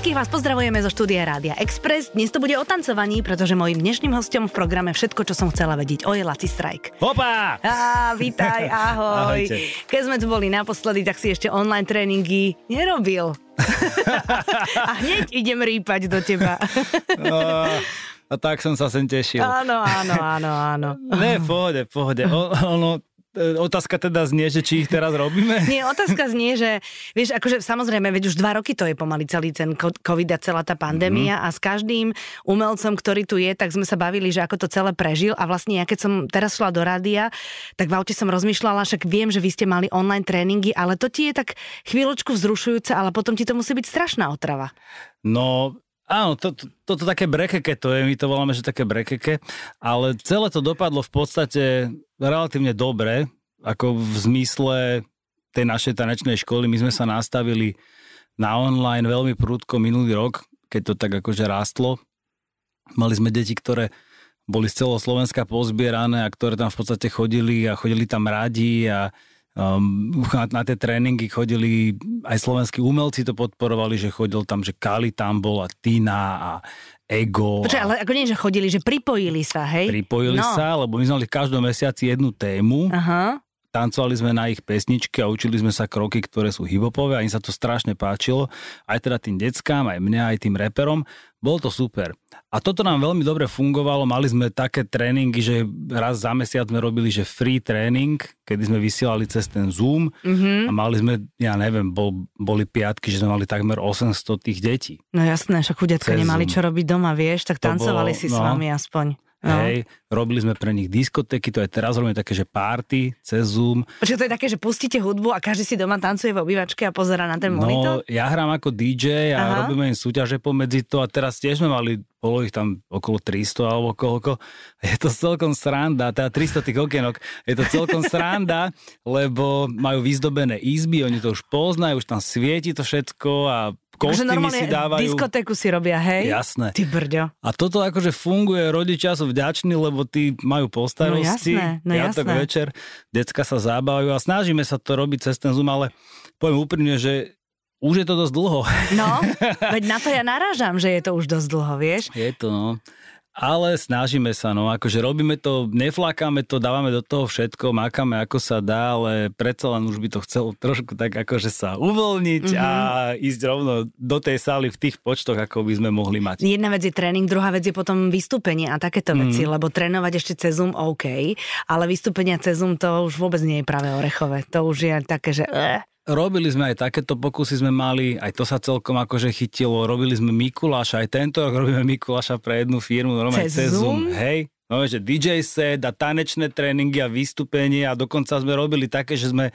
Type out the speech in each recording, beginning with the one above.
Všetkých vás pozdravujeme zo štúdia Rádia Express. Dnes to bude o tancovaní, pretože mojím dnešným hostom v programe Všetko, čo som chcela vedieť, o je Laci Strike. Hopa! Á, vítaj, ahoj. Ahojte. Keď sme tu boli naposledy, tak si ešte online tréningy nerobil. A hneď idem rýpať do teba. A, a tak som sa sem tešil. Áno, áno, áno, áno. Ne, pohode, pohode. O, ono, otázka teda znie, že či ich teraz robíme? Nie, otázka znie, že vieš, akože samozrejme, veď už dva roky to je pomaly celý ten COVID a celá tá pandémia mm-hmm. a s každým umelcom, ktorý tu je, tak sme sa bavili, že ako to celé prežil a vlastne ja keď som teraz šla do rádia, tak v aute som rozmýšľala, však viem, že vy ste mali online tréningy, ale to ti je tak chvíľočku vzrušujúce, ale potom ti to musí byť strašná otrava. No, áno, to, to, toto také brekeke to je, my to voláme, že také brekeke, ale celé to dopadlo v podstate relatívne dobre, ako v zmysle tej našej tanečnej školy. My sme sa nastavili na online veľmi prúdko minulý rok, keď to tak akože rástlo. Mali sme deti, ktoré boli z celého Slovenska pozbierané a ktoré tam v podstate chodili a chodili tam radi a um, na, tie tréningy chodili aj slovenskí umelci to podporovali, že chodil tam, že Kali tam bol a Tina a Ego. Počkaj, a ale ako nie, že chodili, že pripojili sa, hej? pripojili no. sa, lebo my sme mali v každom mesiaci jednu tému. Aha. tancovali sme na ich pesničky a učili sme sa kroky, ktoré sú hipopové a im sa to strašne páčilo. Aj teda tým deckám, aj mňa, aj tým reperom. Bolo to super. A toto nám veľmi dobre fungovalo. Mali sme také tréningy, že raz za mesiac sme robili, že free tréning, kedy sme vysielali cez ten Zoom Mhm. a mali sme, ja neviem, bol, boli piatky, že sme mali takmer 800 tých detí. No jasné, však Cez nemali Zoom. čo robiť doma, vieš, tak To tancovali bolo- si s no. vami aspoň. No. Hej, robili sme pre nich diskotéky, to aj teraz robíme také, že party cez Zoom. Počkaj, to je také, že pustíte hudbu a každý si doma tancuje v obývačke a pozera na ten monitor? No, ja hrám ako DJ a Aha. robíme im súťaže pomedzi to a teraz tiež sme mali, bolo ich tam okolo 300 alebo koľko. Je to celkom sranda, teda 300 tých okienok, je to celkom sranda, lebo majú vyzdobené izby, oni to už poznajú, už tam svieti to všetko a kostýmy si dávajú. diskotéku si robia, hej? Jasné. Ty brďo. A toto akože funguje, rodičia sú vďační, lebo tí majú po starosti. No jasné, no jasné. večer, decka sa zabávajú a snažíme sa to robiť cez ten Zoom, ale poviem úprimne, že už je to dosť dlho. No, veď na to ja narážam, že je to už dosť dlho, vieš? Je to, no. Ale snažíme sa, no, akože robíme to, neflakáme to, dávame do toho všetko, mákame ako sa dá, ale predsa len už by to chcelo trošku tak akože sa uvoľniť Mhm. a ísť rovno do tej sály v tých počtoch, ako by sme mohli mať. Jedna vec je tréning, druhá vec je potom vystúpenie a takéto Mhm. veci, lebo trénovať ešte cez Zoom OK, ale vystúpenia cez Zoom to už vôbec nie je práve orechové. To už je také, že... Robili sme aj takéto pokusy sme mali, aj to sa celkom akože chytilo. Robili sme Mikuláša, aj tento rok robíme Mikuláša pre jednu firmu, normálne Cez cez, Zoom? Zoom. Hej, no, že DJ set a tanečné tréningy a vystúpenie a dokonca sme robili také, že sme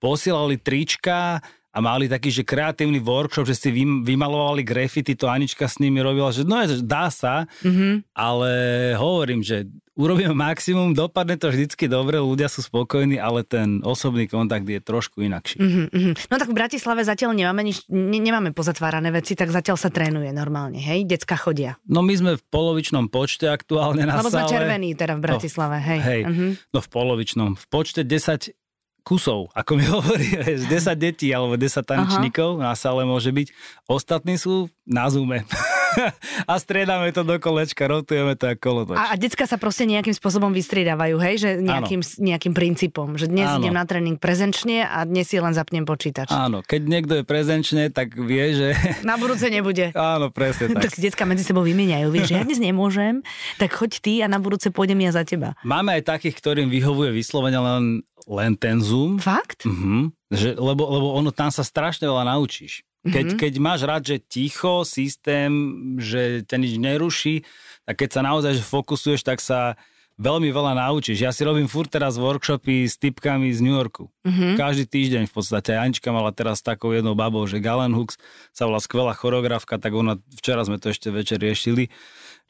posielali trička a mali taký, že kreatívny workshop, že si vym- vymalovali graffiti, to Anička s nimi robila, že no že dá sa, Mhm. ale hovorím, že urobíme maximum, dopadne to vždycky dobre, ľudia sú spokojní, ale ten osobný kontakt je trošku inakší. Mhm, mhm. No tak v Bratislave zatiaľ nemáme, nič, ne, nemáme pozatvárané veci, tak zatiaľ sa trénuje normálne, hej? Decka chodia. No my sme v polovičnom počte aktuálne na Lebo sme sále. červení teda v Bratislave, hej. Hej, Mhm. no v polovičnom. V počte 10 kusov, ako mi hovorí, vieš, 10 detí alebo 10 tanečníkov na sále môže byť. Ostatní sú na Zoome. A striedame to do kolečka, rotujeme to ako kolotoč. A, a decka sa proste nejakým spôsobom vystriedávajú, hej? Že nejakým, nejakým princípom. Že dnes Áno. idem na tréning prezenčne a dnes si len zapnem počítač. Áno, keď niekto je prezenčne, tak vie, že... Na budúce nebude. Áno, presne Tak tak. si decka medzi sebou vymieňajú. Vieš, že ja dnes nemôžem, tak choď ty a na budúce pôjdem ja za teba. Máme aj takých, ktorým vyhovuje vyslovene len, len ten Zoom. Fakt? Mhm. Že, lebo, lebo ono tam sa strašne veľa naučíš. Keď, Mhm. keď máš rád, že ticho, systém, že ťa nič neruší, tak keď sa naozaj fokusuješ, tak sa veľmi veľa naučíš. Ja si robím furt teraz workshopy s typkami z New Yorku. Mhm. Každý týždeň v podstate. Anička mala teraz takou jednou babou, že Galen Hooks sa volá skvelá choreografka, tak ona, včera sme to ešte večer riešili.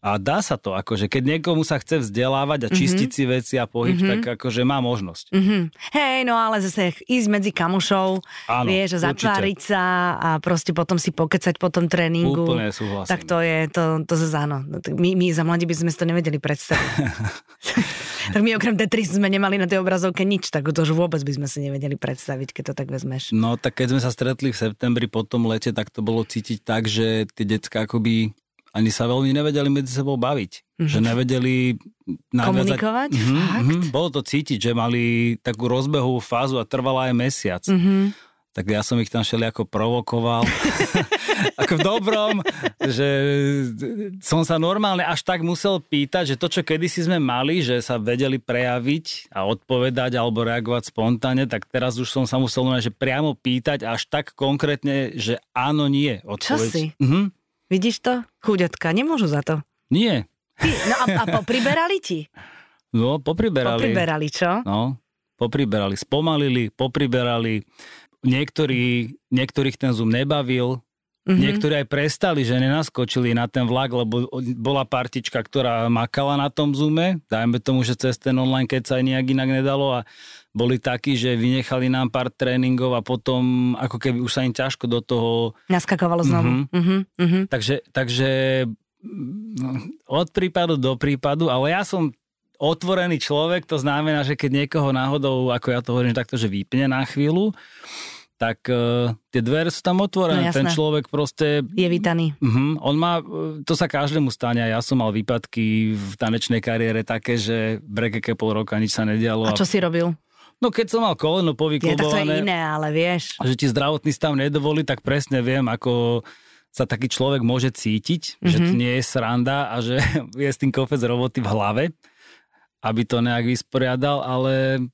A dá sa to, akože keď niekomu sa chce vzdelávať a čistiť si veci a pohyb, tak akože má možnosť. Mhm. Hej, no ale zase ísť medzi kamošov, Áno, vieš, zatváriť sa a proste potom si pokecať po tom tréningu. Úplne súhlasím. Tak to je, to, to zase áno. No, My, my za mladí by sme si to nevedeli predstaviť. tak my okrem Tetris sme nemali na tej obrazovke nič, tak to už vôbec by sme si nevedeli predstaviť, keď to tak vezmeš. No tak keď sme sa stretli v septembri po tom lete, tak to bolo cítiť tak, že tie decka akoby ani sa veľmi nevedeli medzi sebou baviť. Mm-hmm. Že nevedeli naviazať... Komunikovať? Mm-hmm, mm-hmm. Bolo to cítiť, že mali takú rozbehovú fázu a trvala aj mesiac. Mm-hmm tak ja som ich tam ako provokoval. ako v dobrom, že som sa normálne až tak musel pýtať, že to, čo kedysi sme mali, že sa vedeli prejaviť a odpovedať alebo reagovať spontánne, tak teraz už som sa musel že priamo pýtať až tak konkrétne, že áno, nie. Odpoveď. Čo si? Mhm. Vidíš to? Chuďatka, nemôžu za to. Nie. Ty, no a, a popriberali ti? No, popriberali. Popriberali, čo? No, popriberali, spomalili, popriberali niektorí, niektorých ten Zoom nebavil, Mm-hmm. Niektorí aj prestali, že nenaskočili na ten vlak, lebo bola partička, ktorá makala na tom Zoome. Dajme tomu, že cez ten online, keď sa aj nejak inak nedalo a boli takí, že vynechali nám pár tréningov a potom ako keby už sa im ťažko do toho... Naskakovalo znovu. Mm-hmm. Mm-hmm. Takže, takže no, od prípadu do prípadu, ale ja som otvorený človek, to znamená, že keď niekoho náhodou, ako ja to hovorím, takto, že vypne na chvíľu, tak uh, tie dvere sú tam otvorené. No, Ten človek proste... Je vítaný. Uh-huh, on má, to sa každému stane. Ja som mal výpadky v tanečnej kariére také, že brekeke pol roka nič sa nedialo. A čo si robil? No keď som mal koleno povyklubované... Je to je iné, ale vieš. Že ti zdravotný stav nedovolí, tak presne viem, ako sa taký človek môže cítiť, mm-hmm. že to mhm. nie je sranda a že je s tým kopec roboty v hlave, aby to nejak vysporiadal, ale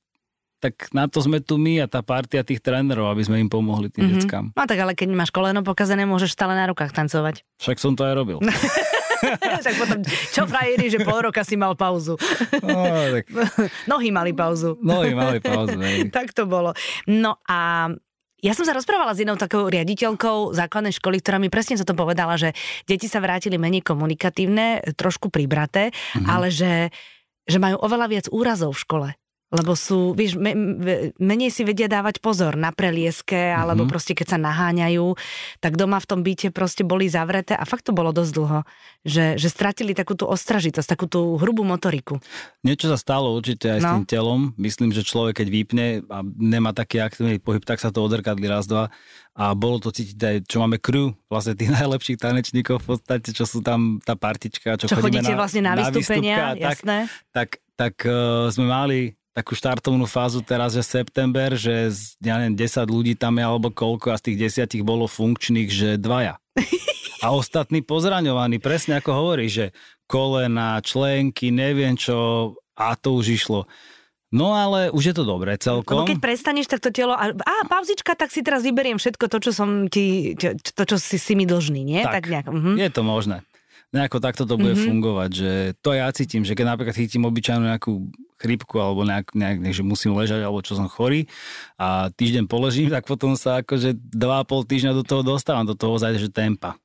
tak na to sme tu my a tá partia tých trénerov, aby sme im pomohli tým mm-hmm. deckám. No tak ale keď máš koleno pokazené, môžeš stále na rukách tancovať. Však som to aj robil. Však potom, čo frajeri, že pol roka si mal pauzu. No, tak... Nohy mali pauzu. Nohy mali pauzu. tak to bolo. No a ja som sa rozprávala s jednou takou riaditeľkou základnej školy, ktorá mi presne to povedala, že deti sa vrátili menej komunikatívne, trošku pribraté, mm-hmm. ale že, že majú oveľa viac úrazov v škole. Lebo sú, me, menej si vedia dávať pozor na prelieske, mm-hmm. alebo proste keď sa naháňajú, tak doma v tom byte proste boli zavreté a fakt to bolo dosť dlho, že, že stratili takú tú ostražitosť, takú tú hrubú motoriku. Niečo sa stalo určite aj no. s tým telom. Myslím, že človek keď vypne a nemá taký aktívny pohyb, tak sa to odrkadli raz, dva a bolo to cítiť aj, čo máme crew, vlastne tých najlepších tanečníkov v podstate, čo sú tam tá partička, čo, čo chodíme chodíte na, vlastne na, na vystúpenia, tak, jasné. Tak, tak, tak uh, sme mali takú štartovnú fázu teraz, že september, že z, ja neviem, 10 ľudí tam je alebo koľko a z tých desiatich bolo funkčných, že dvaja. A ostatní pozraňovaní, presne ako hovorí, že kolena, členky, neviem čo, a to už išlo. No ale už je to dobré celkom. Lebo keď prestaneš, tak to telo... A, á, pauzička, tak si teraz vyberiem všetko to, čo som ti... To, čo si, si mi dlžný, nie? Tak, tak nejak, uh-huh. je to možné nejako takto to bude mm-hmm. fungovať, že to ja cítim, že keď napríklad chytím obyčajnú nejakú chrypku alebo nejak, nejak, že musím ležať alebo čo som chorý a týždeň položím, tak potom sa akože dva a pol týždňa do toho dostávam, do toho ozaj, že tempa.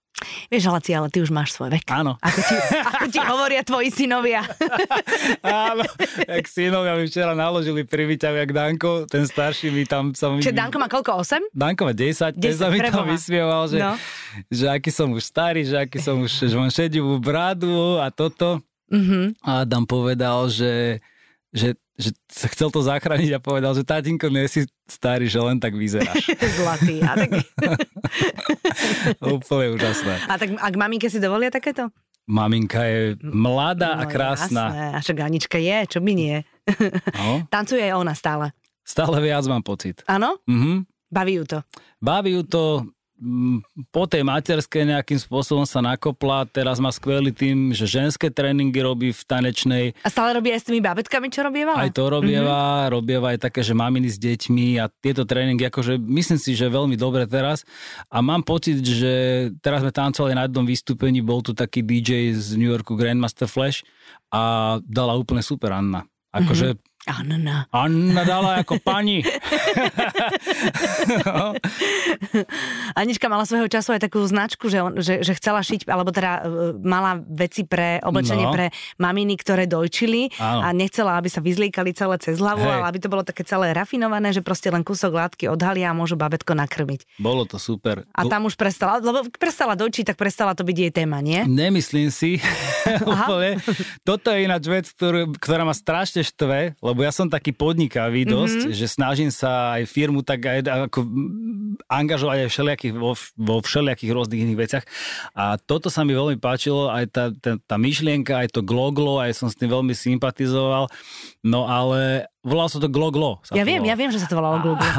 Vieš, Laci, ale ty už máš svoj vek. Áno. Ako ti, ako ti hovoria tvoji synovia. Áno, jak synovia mi včera naložili pri jak Danko, ten starší mi tam... Sa Čiže Danko má koľko, 8? Danko má 10, 10 ten sa mi tam vysmieval, že, no. že aký som už starý, že aký som už, že mám šedivú bradu a toto. Mm-hmm. A Adam povedal, že, že že chcel to zachrániť a povedal, že tátinko, nie si starý, že len tak vyzeráš. Zlatý. A tak... Úplne úžasné. A tak ak maminke si dovolia takéto? Maminka je mladá no, a krásna. Jasné. A však Anička je, čo by nie. No. Tancuje aj ona stále. Stále viac mám pocit. Áno? Mhm. Baví ju to. Baví ju to, po tej materskej nejakým spôsobom sa nakopla, teraz má skvelý tým, že ženské tréningy robí v tanečnej. A stále robí aj s tými babetkami, čo robieva? Aj to robieva, mm-hmm. robieva aj také, že maminy s deťmi a tieto tréningy, akože myslím si, že veľmi dobre teraz. A mám pocit, že teraz sme tancovali na jednom vystúpení, bol tu taký DJ z New Yorku Grandmaster Flash a dala úplne super Anna. Akože mm-hmm. Anna. Anna dala ako pani. Anička mala svojho času aj takú značku, že, on, že, že chcela šiť, alebo teda e, mala veci pre oblečenie no. pre maminy, ktoré dojčili Áno. a nechcela, aby sa vyzliekali celé cez hlavu, Hej. ale aby to bolo také celé rafinované, že proste len kúsok látky odhalia a môžu babetko nakrmiť. Bolo to super. A tam už prestala, lebo prestala dojčiť, tak prestala to byť jej téma, nie? Nemyslím si. Toto je ináč vec, ktorú, ktorá ma strašne štve, lebo ja som taký podnikavý dosť, mm-hmm. že snažím sa aj firmu tak aj ako angažovať aj všelijakých, vo, vo všelijakých rôznych iných veciach. A toto sa mi veľmi páčilo, aj tá, tá, tá myšlienka, aj to gloglo, aj som s tým veľmi sympatizoval. No ale volal sa to gloglo. Sa ja to viem, volal. ja viem, že sa to volalo gloglo.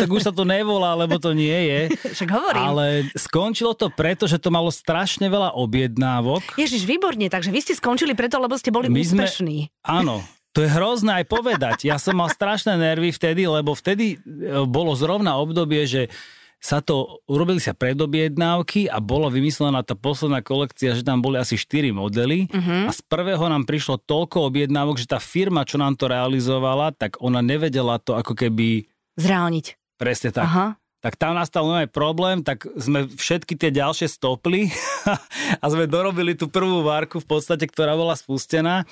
tak už sa to nevolá, lebo to nie je. Však hovorím. Ale skončilo to preto, že to malo strašne veľa objednávok. Ježiš, výborne, takže vy ste skončili preto, lebo ste boli My úspešní. Sme, áno, to je hrozné aj povedať. Ja som mal strašné nervy vtedy, lebo vtedy e, bolo zrovna obdobie, že sa to, urobili sa predobjednávky a bolo vymyslená tá posledná kolekcia, že tam boli asi 4 modely uh-huh. a z prvého nám prišlo toľko objednávok, že tá firma, čo nám to realizovala, tak ona nevedela to ako keby... Zreálniť. Presne tak. Aha. Tak tam nastal aj problém, tak sme všetky tie ďalšie stopli a sme dorobili tú prvú várku v podstate, ktorá bola spustená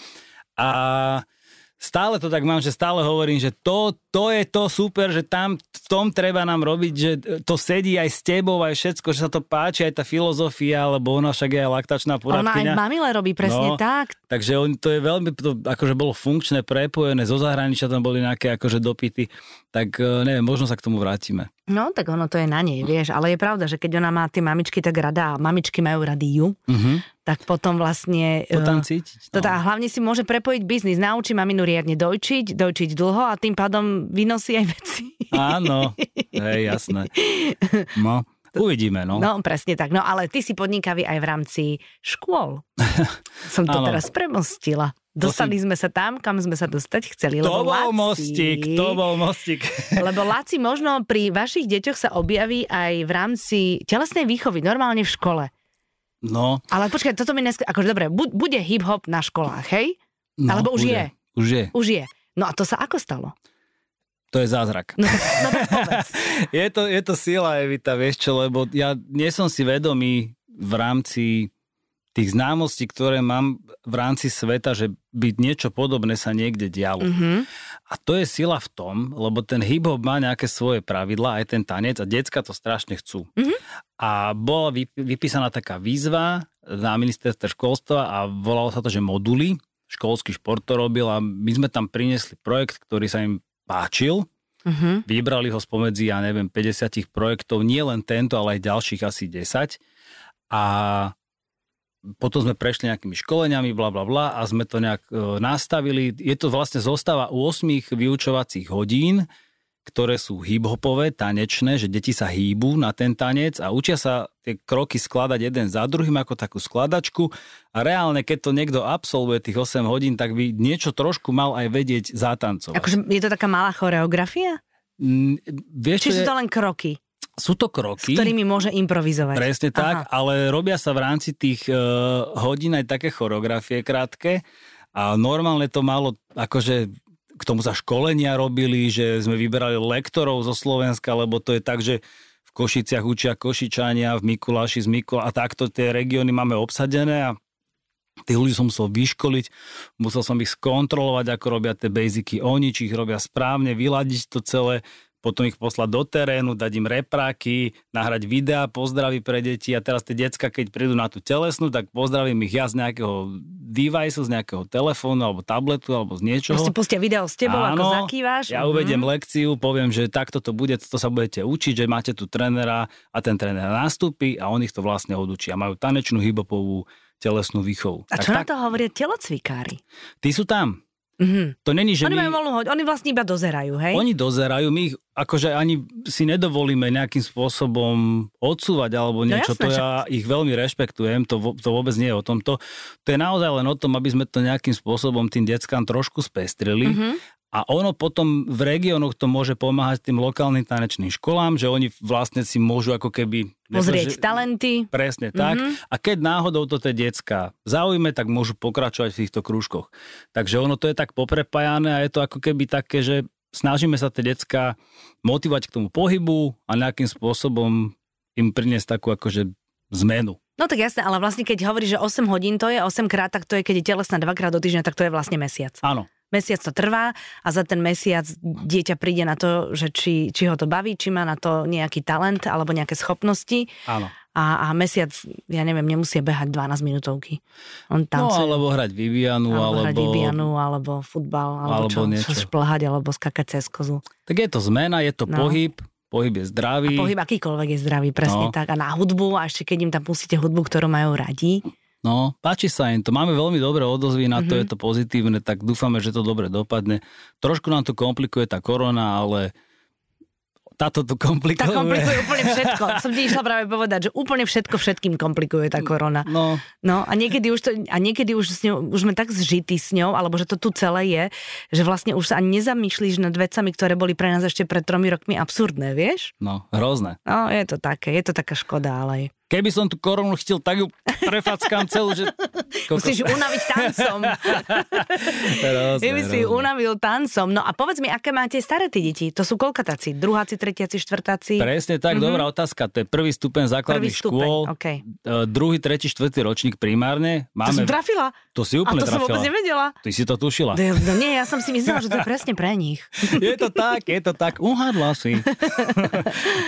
a stále to tak mám, že stále hovorím, že to, to je to super, že tam v tom treba nám robiť, že to sedí aj s tebou, aj všetko, že sa to páči, aj tá filozofia, lebo ona však je aj laktačná poradkyňa. Ona aj mamile robí presne no, tak. Takže on, to je veľmi, to akože bolo funkčné, prepojené, zo zahraničia tam boli nejaké akože dopity, tak e, neviem, možno sa k tomu vrátime. No, tak ono to je na nej, vieš, ale je pravda, že keď ona má tie mamičky tak rada a mamičky majú rady ju, uh-huh. Tak potom vlastne... To tam e, cítiť. No. To tá, hlavne si môže prepojiť biznis, naučí maminu riadne dojčiť, dojčiť dlho a tým pádom vynosí aj veci. Áno, hej, jasné. No. Uvidíme, no. No, presne tak. No, ale ty si podnikavý aj v rámci škôl. Som to teraz premostila. Dostali sme sa tam, kam sme sa dostať chceli. To lebo bol Laci, mostík, to bol mostík. lebo Laci možno pri vašich deťoch sa objaví aj v rámci telesnej výchovy, normálne v škole. No. Ale počkaj, toto mi dnes, akože dobre, bude hip-hop na školách, hej? No, Alebo už bude. je? Už je. Už je. No a to sa ako stalo? To je zázrak. No, no je, to, je to sila, Evita, vieš čo, lebo ja nie som si vedomý v rámci tých známostí, ktoré mám v rámci sveta, že by niečo podobné sa niekde dialo. Mm-hmm. A to je sila v tom, lebo ten hip-hop má nejaké svoje pravidla, aj ten tanec a decka to strašne chcú. Mm-hmm. A bola vypísaná taká výzva na ministerstve školstva a volalo sa to, že moduly, školský šport to robil a my sme tam priniesli projekt, ktorý sa im páčil. Mm-hmm. Vybrali ho spomedzi, ja neviem, 50 projektov, nie len tento, ale aj ďalších asi 10. A potom sme prešli nejakými školeniami, bla bla bla a sme to nejak e, nastavili. Je to vlastne zostava 8 vyučovacích hodín, ktoré sú hip-hopové, tanečné, že deti sa hýbu na ten tanec a učia sa tie kroky skladať jeden za druhým ako takú skladačku a reálne, keď to niekto absolvuje tých 8 hodín, tak by niečo trošku mal aj vedieť zatancovať. Akože je to taká malá choreografia? Mm, vieš, Či sú to len kroky? Sú to kroky. S ktorými môže improvizovať. Presne tak, Aha. ale robia sa v rámci tých uh, hodín aj také choreografie krátke a normálne to malo akože k tomu sa školenia robili, že sme vyberali lektorov zo Slovenska, lebo to je tak, že v Košiciach učia Košičania, v Mikuláši z Mikul a takto tie regióny máme obsadené a tých ľudí som musel vyškoliť, musel som ich skontrolovať, ako robia tie basicy oni, či ich robia správne, vyladiť to celé, potom ich poslať do terénu, dať im repráky, nahrať videá, pozdraví pre deti a teraz tie decka, keď prídu na tú telesnú, tak pozdravím ich ja z nejakého device, z nejakého telefónu alebo tabletu alebo z niečoho. Proste pustia video s tebou, Áno, ako zakývaš. Ja uvediem mm. lekciu, poviem, že takto to bude, to sa budete učiť, že máte tu trénera a ten tréner nastúpi a on ich to vlastne odučí. A majú tanečnú hybopovú telesnú výchovu. A čo tak, na to hovoria telocvikári? Tí sú tam. Mm-hmm. To není, že oni my... voľnú oni vlastne iba dozerajú, hej? Oni dozerajú, my ich akože ani si nedovolíme nejakým spôsobom odsúvať alebo no niečo, no jasné, to ja že... ich veľmi rešpektujem, to, to vôbec nie je o tomto. To je naozaj len o tom, aby sme to nejakým spôsobom tým deckám trošku spestrili mm-hmm. A ono potom v regiónoch to môže pomáhať tým lokálnym tanečným školám, že oni vlastne si môžu ako keby... Pozrieť nepože... talenty. Presne tak. Mm-hmm. A keď náhodou to tie decka zaujme, tak môžu pokračovať v týchto krúžkoch. Takže ono to je tak poprepájané a je to ako keby také, že snažíme sa tie decka motivovať k tomu pohybu a nejakým spôsobom im priniesť takú akože zmenu. No tak jasné, ale vlastne keď hovoríš, že 8 hodín to je, 8 krát, tak to je, keď je telesná dvakrát do týždňa, tak to je vlastne mesiac. Áno. Mesiac to trvá a za ten mesiac dieťa príde na to, že či, či ho to baví, či má na to nejaký talent alebo nejaké schopnosti. Áno. A, a mesiac, ja neviem, nemusia behať 12 minútovky. On tancuje. No alebo hrať Vivianu, alebo... alebo... hrať Vivianu, alebo futbal, alebo, alebo čo, niečo. čo šplhať, alebo skakať cez kozu. Tak je to zmena, je to no. pohyb, pohyb je zdravý. A pohyb akýkoľvek je zdravý, presne no. tak. A na hudbu, a ešte keď im tam pustíte hudbu, ktorú majú radi, No, páči sa im to. Máme veľmi dobré odozvy na to, mm-hmm. je to pozitívne, tak dúfame, že to dobre dopadne. Trošku nám to komplikuje tá korona, ale táto to komplikuje. Tá komplikuje úplne všetko. Som ti išla práve povedať, že úplne všetko všetkým komplikuje tá korona. No. no a niekedy už, to, a niekedy už, s ňou, už sme tak zžití s ňou, alebo že to tu celé je, že vlastne už sa ani nezamýšľíš nad vecami, ktoré boli pre nás ešte pred tromi rokmi absurdné, vieš? No, hrozné. No, je to také, je to taká škoda, ale... Keby som tú koronu chcel, tak ju prefackám celú, že... Musíš unaviť tancom. rozne, Keby si unavil tancom. No a povedz mi, aké máte staré tí deti? To sú koľkatáci? Druháci, tretiaci, štvrtáci? Presne tak, mm-hmm. dobrá otázka. To je prvý stupeň základných prvý stupeň, škôl. Okay. Uh, druhý, tretí, štvrtý ročník primárne. Máme... To som trafila. To si úplne a to trafila. som vôbec nevedela. Ty si to tušila. No, no nie, ja som si myslela, že to je presne pre nich. je to tak, je to tak. Uhadla si.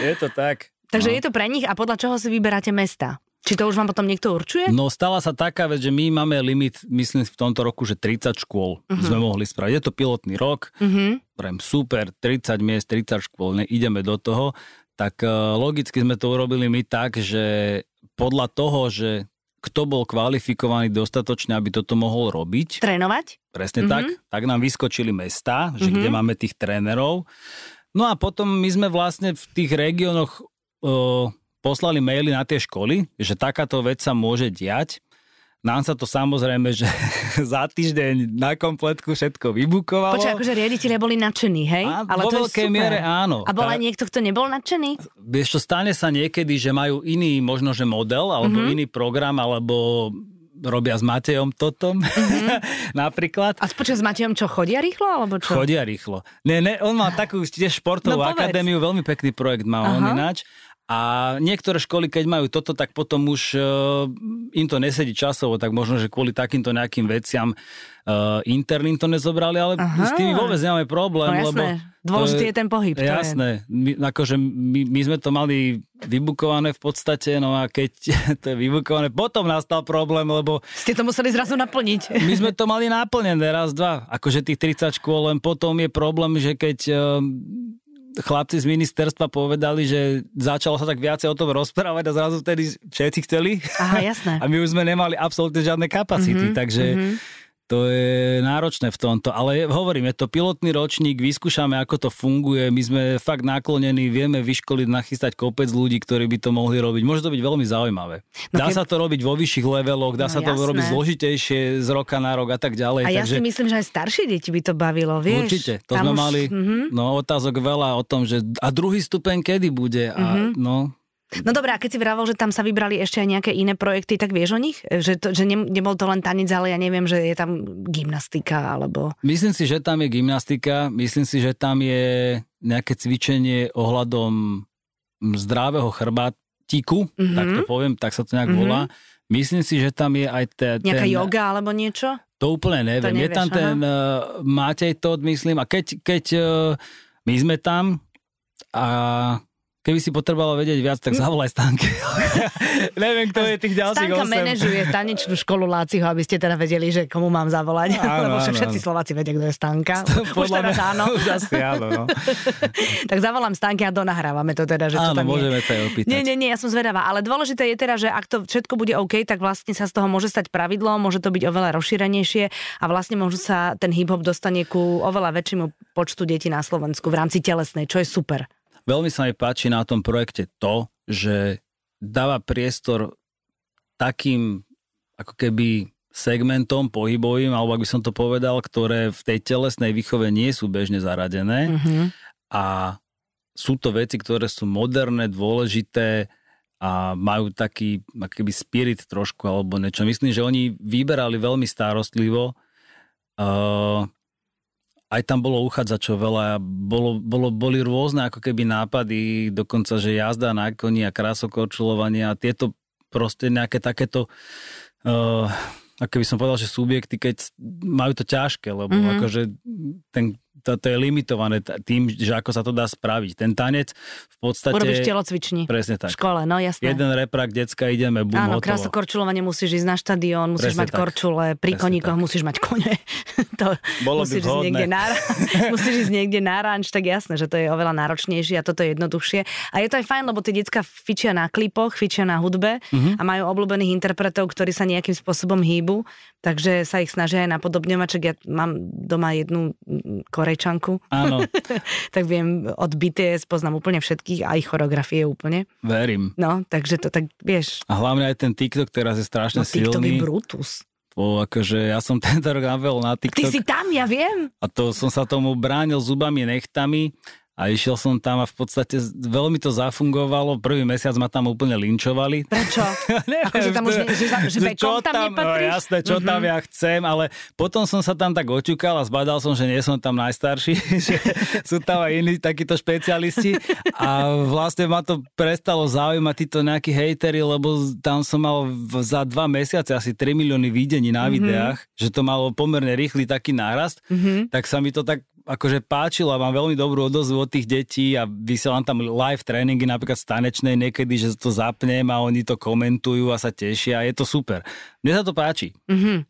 je to tak. Takže no. je to pre nich a podľa čoho si vyberáte mesta? Či to už vám potom niekto určuje? No stala sa taká vec, že my máme limit, myslím v tomto roku, že 30 škôl uh-huh. sme mohli spraviť. Je to pilotný rok, uh-huh. Prajem, super, 30 miest, 30 škôl, ne, ideme do toho. Tak uh, logicky sme to urobili my tak, že podľa toho, že kto bol kvalifikovaný dostatočne, aby toto mohol robiť. Trénovať? Presne uh-huh. tak. Tak nám vyskočili mesta, že uh-huh. kde máme tých trénerov. No a potom my sme vlastne v tých regiónoch poslali maily na tie školy, že takáto vec sa môže diať. Nám sa to samozrejme, že za týždeň na kompletku všetko vybukovalo. Počkaj, akože riaditeľia boli nadšení, hej? A, Ale vo to veľkej miere áno. A bol aj niekto, kto nebol nadšený? Vieš čo, stane sa niekedy, že majú iný možno, že model, alebo mm-hmm. iný program, alebo robia s Matejom Totom mm-hmm. napríklad. A počkaj, s Matejom čo, chodia rýchlo? Alebo čo? Chodia rýchlo. Ne, ne, on má takú tiež športovú no, akadémiu, veľmi pekný projekt má Aha. on ináč. A niektoré školy, keď majú toto, tak potom už uh, im to nesedí časovo, tak možno, že kvôli takýmto nejakým veciam uh, interným to nezobrali, ale Aha. s tými vôbec nemáme problém. No jasné, lebo dôležitý je, je ten pohyb. Jasné, my, akože my, my sme to mali vybukované v podstate, no a keď to je vybukované, potom nastal problém, lebo... Ste to museli zrazu naplniť. My sme to mali naplnené raz, dva, akože tých 30 škôl, len potom je problém, že keď uh, chlapci z ministerstva povedali, že začalo sa tak viacej o tom rozprávať a zrazu vtedy všetci chceli. Aha, jasné. A my už sme nemali absolútne žiadne kapacity, mm-hmm, takže mm-hmm to je náročné v tomto, ale hovorím, je to pilotný ročník, vyskúšame, ako to funguje, my sme fakt naklonení, vieme vyškoliť, nachystať kopec ľudí, ktorí by to mohli robiť. Môže to byť veľmi zaujímavé. No dá ke... sa to robiť vo vyšších leveloch, dá no, sa to jasné. robiť zložitejšie z roka na rok a tak ďalej. A ja takže... si myslím, že aj staršie deti by to bavilo, vieš? Určite, to Tam sme už... mali mm-hmm. no, otázok veľa o tom, že a druhý stupeň kedy bude a mm-hmm. no No dobré, a keď si vravel, že tam sa vybrali ešte aj nejaké iné projekty, tak vieš o nich? Že, to, že ne, nebol to len tanec, ale ja neviem, že je tam gymnastika alebo... Myslím si, že tam je gymnastika, myslím si, že tam je nejaké cvičenie ohľadom zdravého chrbátiku, mm-hmm. tak to poviem, tak sa to nejak mm-hmm. volá. Myslím si, že tam je aj te, ten... Nejaká yoga alebo niečo? To úplne neviem. To nevieš, je tam aha. ten uh, Matej Todd, myslím, a keď, keď uh, my sme tam a Keby si potrebovala vedieť viac, tak hm. zavolaj Stanke. Neviem, kto je tých ďalších Stanka 8. manažuje tanečnú školu Láciho, aby ste teda vedeli, že komu mám zavolať. Áno, Lebo áno, všetci. Slováci vedia, kto je Stanka. Už teraz áno. Už asi áno, no. tak zavolám Stanke a donahrávame to teda, že áno, čo tam môžeme sa opýtať. Nie, nie, nie, ja som zvedavá. Ale dôležité je teda, že ak to všetko bude OK, tak vlastne sa z toho môže stať pravidlo, môže to byť oveľa rozšírenejšie a vlastne môžu sa ten hip-hop dostane ku oveľa väčšiemu počtu detí na Slovensku v rámci telesnej, čo je super. Veľmi sa mi páči na tom projekte to, že dáva priestor takým ako keby segmentom pohybovým, alebo ak by som to povedal, ktoré v tej telesnej výchove nie sú bežne zaradené. Mhm. A sú to veci, ktoré sú moderné, dôležité a majú taký akýby spirit trošku alebo niečo. Myslím, že oni vyberali veľmi starostlivo. Uh, aj tam bolo uchádzačov veľa, bolo, bolo, boli rôzne ako keby nápady, dokonca, že jazda na koni a krásokorčulovanie a tieto proste nejaké takéto uh, ako by som povedal, že subjekty, keď majú to ťažké, lebo mm-hmm. akože ten to, to je limitované tým, že ako sa to dá spraviť. Ten tanec v podstate... Urobíš telocvični. Presne tak. V škole, no jasné. Jeden reprak, decka, ideme, bum, Áno, hotovo. korčulovanie musíš ísť na štadión, musíš Presne mať tak. korčule, pri Presne koníkoch tak. musíš mať kone. to Bolo by musíš ísť vhodné. niekde na, musíš ísť niekde na ranč, tak jasné, že to je oveľa náročnejšie a toto je jednoduchšie. A je to aj fajn, lebo tie decka fičia na klipoch, fičia na hudbe Mhm. a majú obľúbených interpretov, ktorí sa nejakým spôsobom hýbu, takže sa ich snažia aj napodobňovať, čak ja mám doma jednu mm, korejčanku, Áno, tak viem od BTS, poznám úplne všetkých, aj choreografie úplne. verím. No, takže to tak, vieš, A hlavne aj ten TikTok teraz je strašne no TikTok je silný. Brutus. O, akože ja som tento rok nabehol na Ty TikTok si tam, ja viem. a to som sa tomu bránil zubami, nechtami a išiel som tam a v podstate veľmi to zafungovalo. Prvý mesiac ma tam úplne linčovali. Prečo? Neviem, Akože tam už ne, že, že čo tam nepatríš? No, jasné, čo tam ja chcem, ale potom som sa tam tak oťukal a zbadal som, že nie som tam najstarší, že sú tam aj iní takíto špecialisti a vlastne ma to prestalo zaujímať títo nejakí hejteri, lebo tam som mal za dva mesiace asi 3 milióny videní na videách, že to malo pomerne rýchly taký nárast, Mhm. tak sa mi to tak akože páčilo a mám veľmi dobrú odozvu od tých detí a vysielam tam live tréningy napríklad z tanečnej niekedy, že to zapnem a oni to komentujú a sa tešia a je to super. Mne sa to páči. Mhm.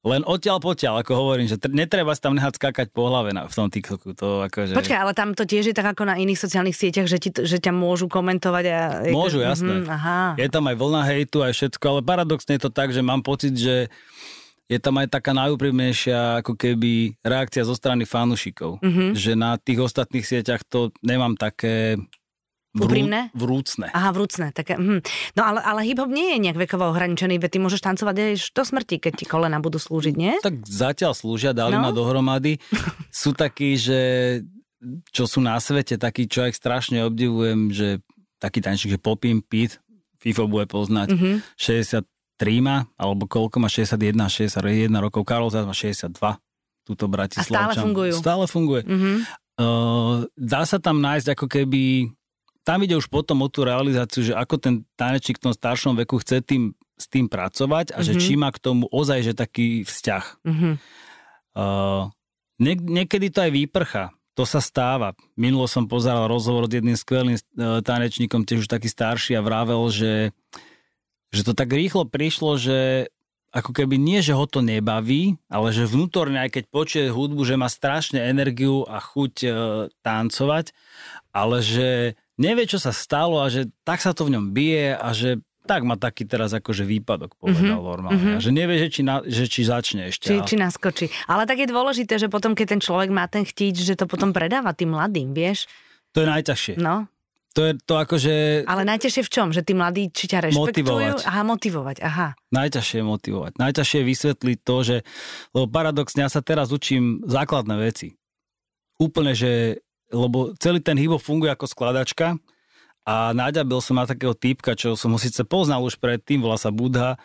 Len odtiaľ potiaľ, ako hovorím, že tr- netreba si tam nehať skákať po hlave na, v tom TikToku. To akože... Počkaj, ale tam to tiež je tak ako na iných sociálnych sieťach, že, ti, že ťa môžu komentovať a... Môžu, jasné. Mhm, aha. Je tam aj vlna hejtu, aj všetko, ale paradoxne je to tak, že mám pocit, že je tam aj taká najúprimnejšia ako keby reakcia zo strany fanúšikov. Mhm. Že na tých ostatných sieťach to nemám také Úprimné? vrúcne. Aha, vrúcne. Také, mhm. No ale, ale hip-hop nie je nejak vekovo ohraničený, veď ty môžeš tancovať aj do smrti, keď ti kolena budú slúžiť, nie? Tak zatiaľ slúžia, dali No. ma dohromady. Sú takí, že čo sú na svete, taký, čo aj strašne obdivujem, že taký tančník, že Popin Pete, FIFO bude poznať, Mhm. 63 má, alebo koľko má, 61, 61 rokov, Karol Zás má 62, túto Bratislavčan. A stále fungujú. Stále funguje. Mhm. Uh, dá sa tam nájsť ako keby, tam ide už potom o tú realizáciu, že ako ten tanečník v tom staršom veku chce tým, s tým pracovať a že Mhm. či má k tomu ozaj že taký vzťah. Mhm. Uh, nie, niekedy to aj výprcha. To sa stáva. Minulo som pozeral rozhovor s jedným skvelým uh, tanečníkom, tiež už taký starší a vravel, že, že to tak rýchlo prišlo, že ako keby nie, že ho to nebaví, ale že vnútorne, aj keď počuje hudbu, že má strašne energiu a chuť uh, tancovať, ale že nevie, čo sa stalo a že tak sa to v ňom bije a že tak má taký teraz akože výpadok, povedal Mhm, normálne. mhm. A že nevie, že či, na, že či začne ešte. Či, ale- či naskočí. Ale tak je dôležité, že potom, keď ten človek má ten chtíč, že to potom predáva tým mladým, vieš? To je najťažšie. No, To je to akože ale najťažšie v čom? Že tí mladí či ťa rešpektujú? Motivovať. Aha, motivovať, aha. najťažšie je motivovať. Najťažšie je vysvetliť to, že, lebo paradoxne ja sa teraz učím základné veci. Úplne, že, lebo celý ten hýbo funguje ako skladačka a naďabil som na takého typka, čo som ho síce poznal už predtým, volá sa Budha,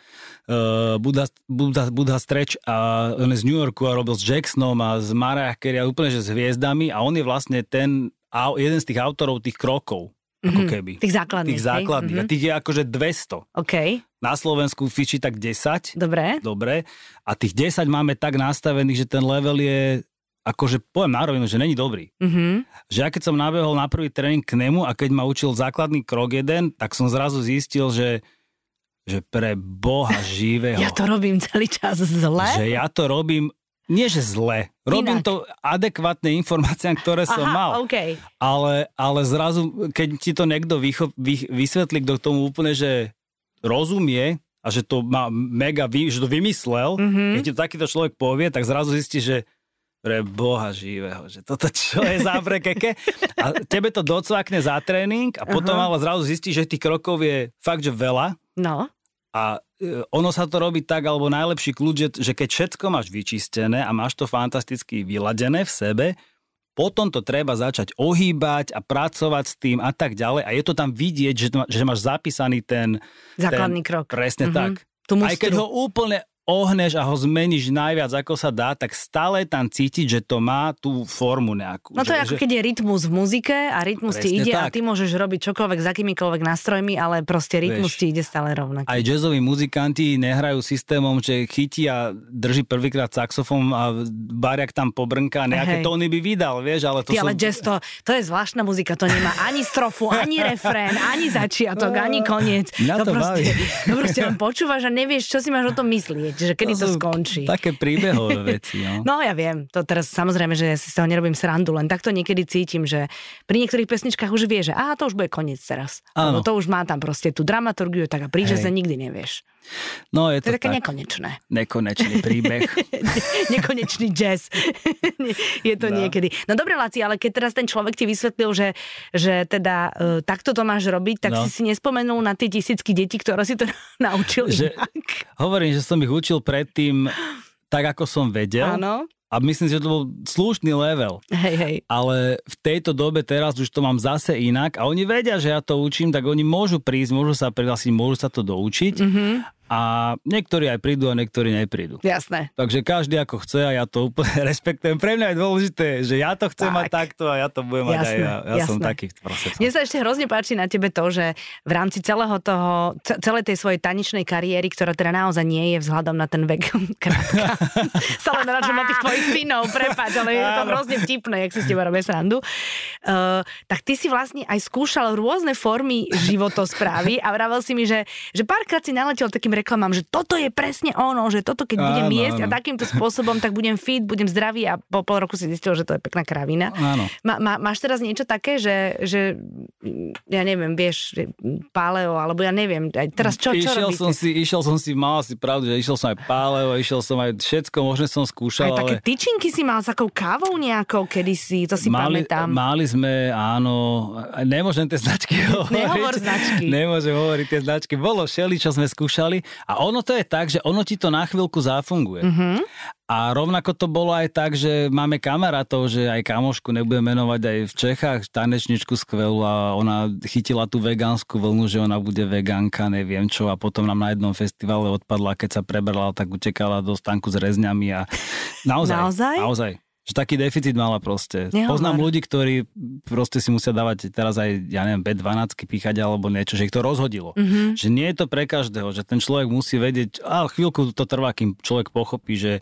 uh, Budha, Budha, Budha Stretch a on je z New Yorku a robil s Jacksonom a s Mariah Carey a úplne, že s hviezdami a on je vlastne ten, jeden z tých autorov tých krokov, ako Mhm. keby. Tých základných. Tých základných. hej? A tých je akože 200. OK, Na Slovensku fičí tak 10, dobre. dobre, a tých 10 máme tak nastavených, že ten level je, akože poviem na rovinu, že není dobrý. Mhm. Že ja keď som nabehol na prvý tréning k nemu a keď ma učil základný krok jeden, tak som zrazu zistil, že, že pre Boha živého, Ja to robím celý čas zle. že ja to robím, nie že zle, robím Inak. to adekvátne informáciám, ktoré som Aha, mal. OK. Ale, ale zrazu, keď ti to niekto vycho, vy, vysvetlí, kto k tomu úplne, že rozumie a že to má mega, vy, že to vymyslel, Mhm. keď ti to takýto človek povie, tak zrazu zistí, že pre boha živého, že toto čo je za prekeke. A tebe to docvakne za tréning a potom Aha. ale zrazu zistí, že tých krokov je fakt, že veľa No, A e, ono sa to robí tak, alebo najlepší kľúč je, že keď všetko máš vyčistené a máš to fantasticky vyladené v sebe, potom to treba začať ohýbať a pracovať s tým a tak ďalej. A je to tam vidieť, že, že máš zapísaný ten... Základný ten, krok. Presne mm-hmm. tak. Aj keď ho úplne ohneš a ho zmeníš najviac, ako sa dá, tak stále tam cítiť, že to má tú formu nejakú. No to že, je ako že... keď je rytmus v muzike a rytmus ti ide tak. a ty môžeš robiť čokoľvek s akýmikoľvek nástrojmi, ale proste rytmus Vieš, ti ide stále rovnako. Aj jazzoví muzikanti nehrajú systémom, že chytí a drží prvýkrát saxofón a bariak tam pobrnká, nejaké Hej. tóny by vydal, vieš, ale to Ty, sú... ale jazz to, to je zvláštna muzika, to nemá ani strofu, ani refrén, ani začiatok, ani koniec. Mňa to, to proste, baví. to proste len počúvaš a nevieš, čo si máš o tom myslieť, že kedy to, to skončí. Také príbehové veci, no. No ja viem, to teraz samozrejme, že ja si z toho nerobím srandu, len takto niekedy cítim, že pri niektorých pesničkách už vie, že aha, to už bude koniec teraz. Áno. to už má tam proste tú dramaturgiu, tak a pri sa nikdy nevieš. No, je to, to také tak. nekonečné. Nekonečný príbeh. Nekonečný jazz. je to no. niekedy. No dobre, Laci, ale keď teraz ten človek ti vysvetlil, že, že teda uh, takto to máš robiť, tak no. si si nespomenul na tie tisícky deti, ktoré si to naučil že, inak. Hovorím, že som ich učil predtým tak, ako som vedel. Áno. A myslím, že to bol slušný level. Hej, hej. Ale v tejto dobe teraz už to mám zase inak a oni vedia, že ja to učím, tak oni môžu prísť, môžu sa prihlásiť, môžu sa to doučiť. Mm-hmm a niektorí aj prídu a niektorí neprídu. Jasné. Takže každý ako chce a ja to úplne respektujem. Pre mňa je dôležité, že ja to chcem tak. mať takto a ja to budem jasné, mať aj ja. Ja jasné. som taký proces. Mne sa ešte hrozne páči na tebe to, že v rámci celého toho, celej tej svojej taničnej kariéry, ktorá teda naozaj nie je vzhľadom na ten vek krátka. Stále na tých tvojich synov, prepáč, ale je to hrozne vtipné, jak si s teba robia srandu. Uh, tak ty si vlastne aj skúšal rôzne formy životosprávy a vravel si mi, že, že párkrát si naletel takým reklamám, že toto je presne ono, že toto keď budem áno, jesť áno. a takýmto spôsobom, tak budem fit, budem zdravý a po pol roku si zistil, že to je pekná kravina. Áno. Ma, ma, máš teraz niečo také, že, že ja neviem, vieš, paleo, alebo ja neviem, aj teraz čo, čo išiel robíte? som si, išiel som si, mal si pravdu, že išiel som aj paleo, išiel som aj všetko, možno som skúšal, aj také ale... tyčinky si mal s takou kávou nejakou kedysi, to si mali, pamätám. Mali sme, áno, nemôžem tie značky hovoriť. Nehovor značky. Nemôžem hovoriť tie značky. Bolo všeli, čo sme skúšali a ono to je tak, že ono ti to na chvíľku zafunguje. Mm-hmm. A rovnako to bolo aj tak, že máme kamarátov, že aj kamošku nebudem menovať aj v Čechách, tanečničku skvelú a ona chytila tú vegánsku vlnu, že ona bude vegánka, neviem čo a potom nám na jednom festivale odpadla, keď sa prebrala, tak utekala do stanku s rezňami a naozaj, naozaj? naozaj že taký deficit mala proste. Nehovor. Poznám ľudí, ktorí proste si musia dávať teraz aj, ja neviem, B12 píchať alebo niečo, že ich to rozhodilo. Mm-hmm. Že nie je to pre každého, že ten človek musí vedieť, a chvíľku to trvá, kým človek pochopí, že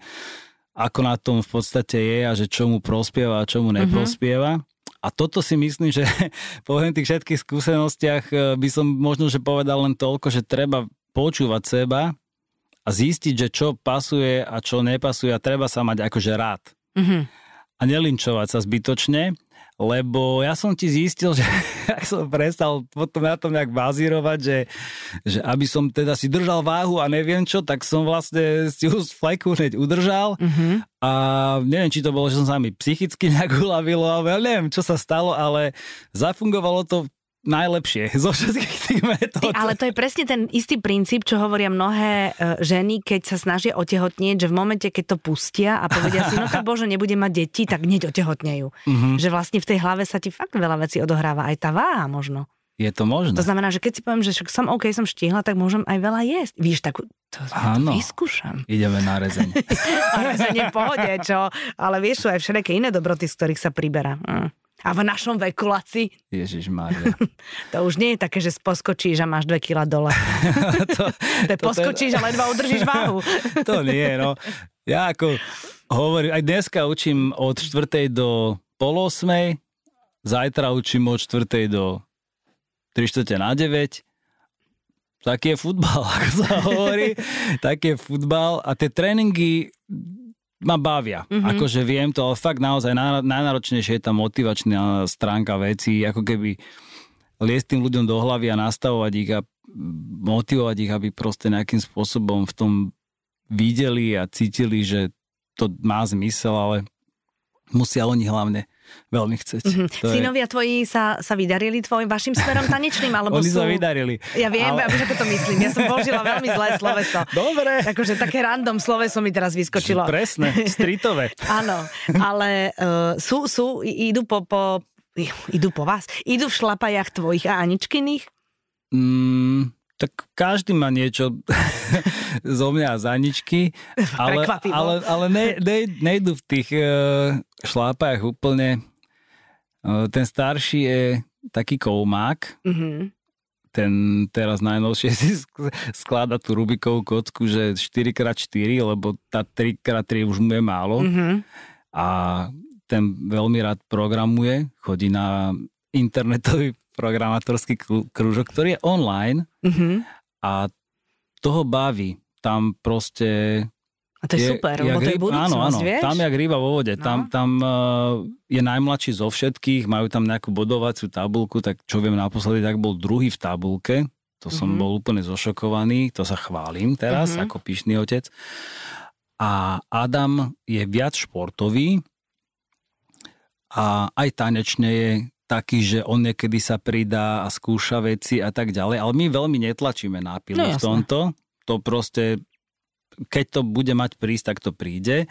ako na tom v podstate je a že čo mu prospieva a čo mu mhm. neprospieva. Mm-hmm. A toto si myslím, že po tých všetkých skúsenostiach eh, by som možno, že povedal len toľko, že treba počúvať seba a zistiť, že čo pasuje a čo nepasuje a treba sa mať akože rád. Mm-hmm. A nelinčovať sa zbytočne, lebo ja som ti zistil, že ak som prestal potom na tom nejak bazírovať, že, že aby som teda si držal váhu a neviem čo, tak som vlastne si ju z fleku hneď udržal mm-hmm. a neviem, či to bolo, že som sa mi psychicky nejak uľavilo, ja neviem, čo sa stalo, ale zafungovalo to najlepšie zo všetkých tých metód. Ty, ale to je presne ten istý princíp, čo hovoria mnohé uh, ženy, keď sa snažia otehotnieť, že v momente, keď to pustia a povedia si, no tak bože, nebude mať deti, tak hneď otehotnejú. Mm-hmm. Že vlastne v tej hlave sa ti fakt veľa vecí odohráva, aj tá váha možno. Je to možné. To znamená, že keď si poviem, že som OK, som štihla, tak môžem aj veľa jesť. Víš, tak to, Áno. to vyskúšam. Ideme na rezeň. na rezeň v pohode, čo? Ale vieš, sú aj všetké iné dobroty, z ktorých sa priberá. Mm. A v našom veku, Laci? Ježiš Maria. to už nie je také, že poskočíš a máš 2 kg dole. to, to poskočíš to... a ledva udržíš váhu. to nie, no. Ja ako hovorím, aj dneska učím od 4. do pol 8. Zajtra učím od 4. do 3 na 9. Taký je futbal, ako sa hovorí. Taký je futbal. A tie tréningy ma bavia. Mm-hmm. Akože viem to, ale fakt naozaj najnáročnejšie je tá motivačná stránka veci, ako keby liesť tým ľuďom do hlavy a nastavovať ich a motivovať ich, aby proste nejakým spôsobom v tom videli a cítili, že to má zmysel, ale musia oni hlavne veľmi chcieť. Mhm. To je- Synovia tvoji sa, sa vydarili tvojim vašim smerom tanečným, alebo Oni sú... sa vydarili. Ja viem, Ale- vieš, ako to myslím. Ja som použila veľmi zlé sloveso. Dobre. Akože také random sloveso mi teraz vyskočilo. Presné, streetové. Áno, ale uh, sú, sú, idú po, po, idú po vás, idú v šlapajach tvojich a Aničkyných? Mm, tak každý má niečo zo mňa a zaničky, ale, ale, ale ne, ne, nejdu v tých uh, šlápach úplne. Uh, ten starší je taký koumák, Mhm. ten teraz najnovšie si sk- skláda tú Rubikovú kocku, že 4x4, lebo tá 3x3 už mu je málo. Mhm. A ten veľmi rád programuje, chodí na internetový programátorský krúžok, ktorý je online Mhm. a toho baví. Tam proste... A to je, super, lebo to je budúcnosť, áno, áno, vieš? tam jak ryba vo vode. No. Tam, tam uh, je najmladší zo všetkých, majú tam nejakú bodovaciu tabulku, tak čo viem naposledy, tak bol druhý v tabulke. To som Mhm. bol úplne zošokovaný, to sa chválim teraz, Mhm. ako pyšný otec. A Adam je viac športový a aj tanečne je taký, že on niekedy sa pridá a skúša veci a tak ďalej, ale my veľmi netlačíme na pilu No v tomto. To proste, keď to bude mať prísť, tak to príde.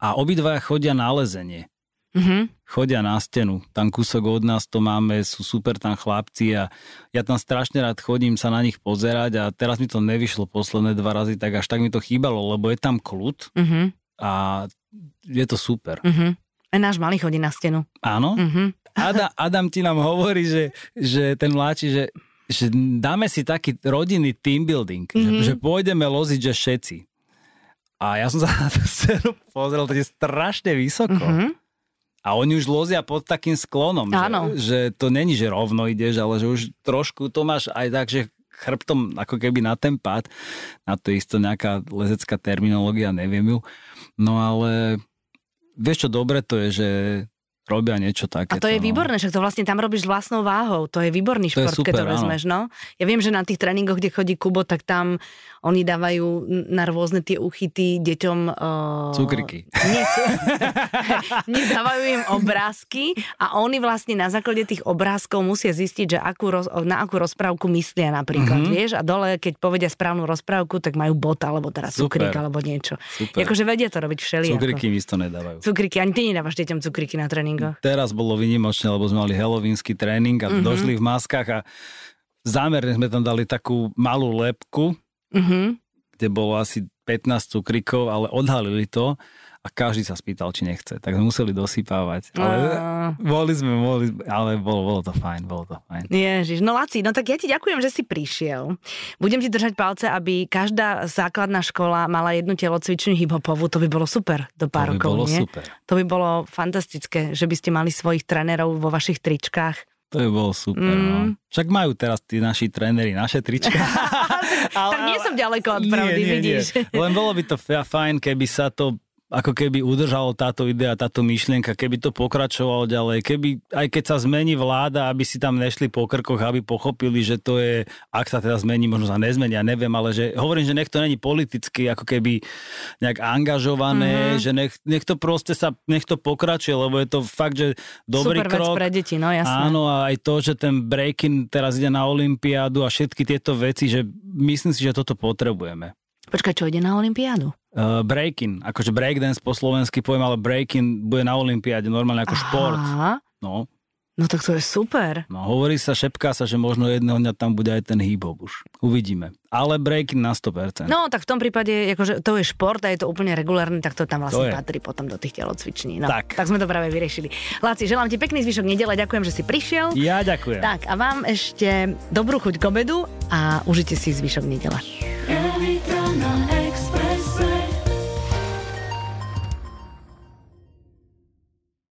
A obidvaja chodia na lezenie. Mhm. Chodia na stenu. Tam kúsok od nás to máme, sú super tam chlapci a ja tam strašne rád chodím sa na nich pozerať a teraz mi to nevyšlo posledné dva razy, tak až tak mi to chýbalo, lebo je tam kľud Mhm. a je to super. Mhm. Náš malý chodí na stenu. Áno? Mhm. Adam, Adam ti nám hovorí, že, že ten mladší, že, že dáme si taký rodinný team building, Mhm. že, že pôjdeme loziť, že všetci. A ja som sa na tú scénu pozrel, to je strašne vysoko. Mhm. A oni už lozia pod takým sklonom, Áno. že, že to není, že rovno ideš, ale že už trošku to máš aj tak, že chrbtom ako keby na ten pád. Na to isto nejaká lezecká terminológia, neviem ju. No ale vieš čo dobre to je, že robia niečo také. A to je výborné, však to vlastne tam robíš s vlastnou váhou. To je výborný To je šport, keď to super, vezmeš, no. Ja viem, že na tých tréningoch, kde chodí Kubo, tak tam oni dávajú na rôzne tie uchyty deťom... Uh... Cukriky. Nie, cu... nie, dávajú im obrázky a oni vlastne na základe tých obrázkov musia zistiť, že akú roz... na akú rozprávku myslia napríklad, Mhm. vieš? A dole, keď povedia správnu rozprávku, tak majú bot, alebo teraz Super. cukrík, alebo niečo. Super. Akože vedia to robiť všelijako. Cukriky mi to nedávajú. Cukriky, ani ty nedávaš deťom cukriky na tréningoch. Teraz bolo vynimočné, lebo sme mali halloweensky tréning a Mhm. mm-hmm. došli v maskách a zámerne sme tam dali takú malú lepku, Mhm. kde bolo asi 15 cukrikov, ale odhalili to a každý sa spýtal, či nechce. Tak sme museli dosypávať. Ale Á. boli sme, boli, ale bolo, bolo to fajn, bolo to fajn. Ježiš, no Laci, no tak ja ti ďakujem, že si prišiel. Budem ti držať palce, aby každá základná škola mala jednu telocvičnú hiphopovú, to by bolo super do pár to by rokov, bolo nie? super. To by bolo fantastické, že by ste mali svojich trénerov vo vašich tričkách. To by bolo super. Mm. No. Však majú teraz tí naši tréneri naše trička. tak nie som ďaleko od pravdy, vidíš. Len bolo by to fa- fajn, keby sa to ako keby udržalo táto idea, táto myšlienka, keby to pokračovalo ďalej, keby aj keď sa zmení vláda, aby si tam nešli po krkoch, aby pochopili, že to je, ak sa teda zmení, možno sa nezmení, ja neviem, ale že hovorím, že nech to není politicky ako keby nejak angažované, mm-hmm. že nech, nech to proste sa, nech to pokračuje, lebo je to fakt, že dobrý Super krok. pre deti, no jasné. Áno, a aj to, že ten breaking teraz ide na Olympiádu a všetky tieto veci, že myslím si, že toto potrebujeme. Počkaj, čo ide na Olympiádu? Uh, breaking, akože breakdance po slovensky poviem, ale breaking bude na Olympiáde normálne ako šport. Aha, No, no tak to je super. no, hovorí sa, šepká sa, že možno jedného dňa tam bude aj ten hip-hop už. Uvidíme. Ale breaking na 100%. No, tak v tom prípade, akože to je šport a je to úplne regulárne, tak to tam vlastne To je. patrí potom do tých telocviční. No, Tak. tak sme to práve vyriešili. Láci, želám ti pekný zvyšok nedele, ďakujem, že si prišiel. Ja ďakujem. Tak a vám ešte dobrú chuť k obedu a užite si zvyšok nedele. Every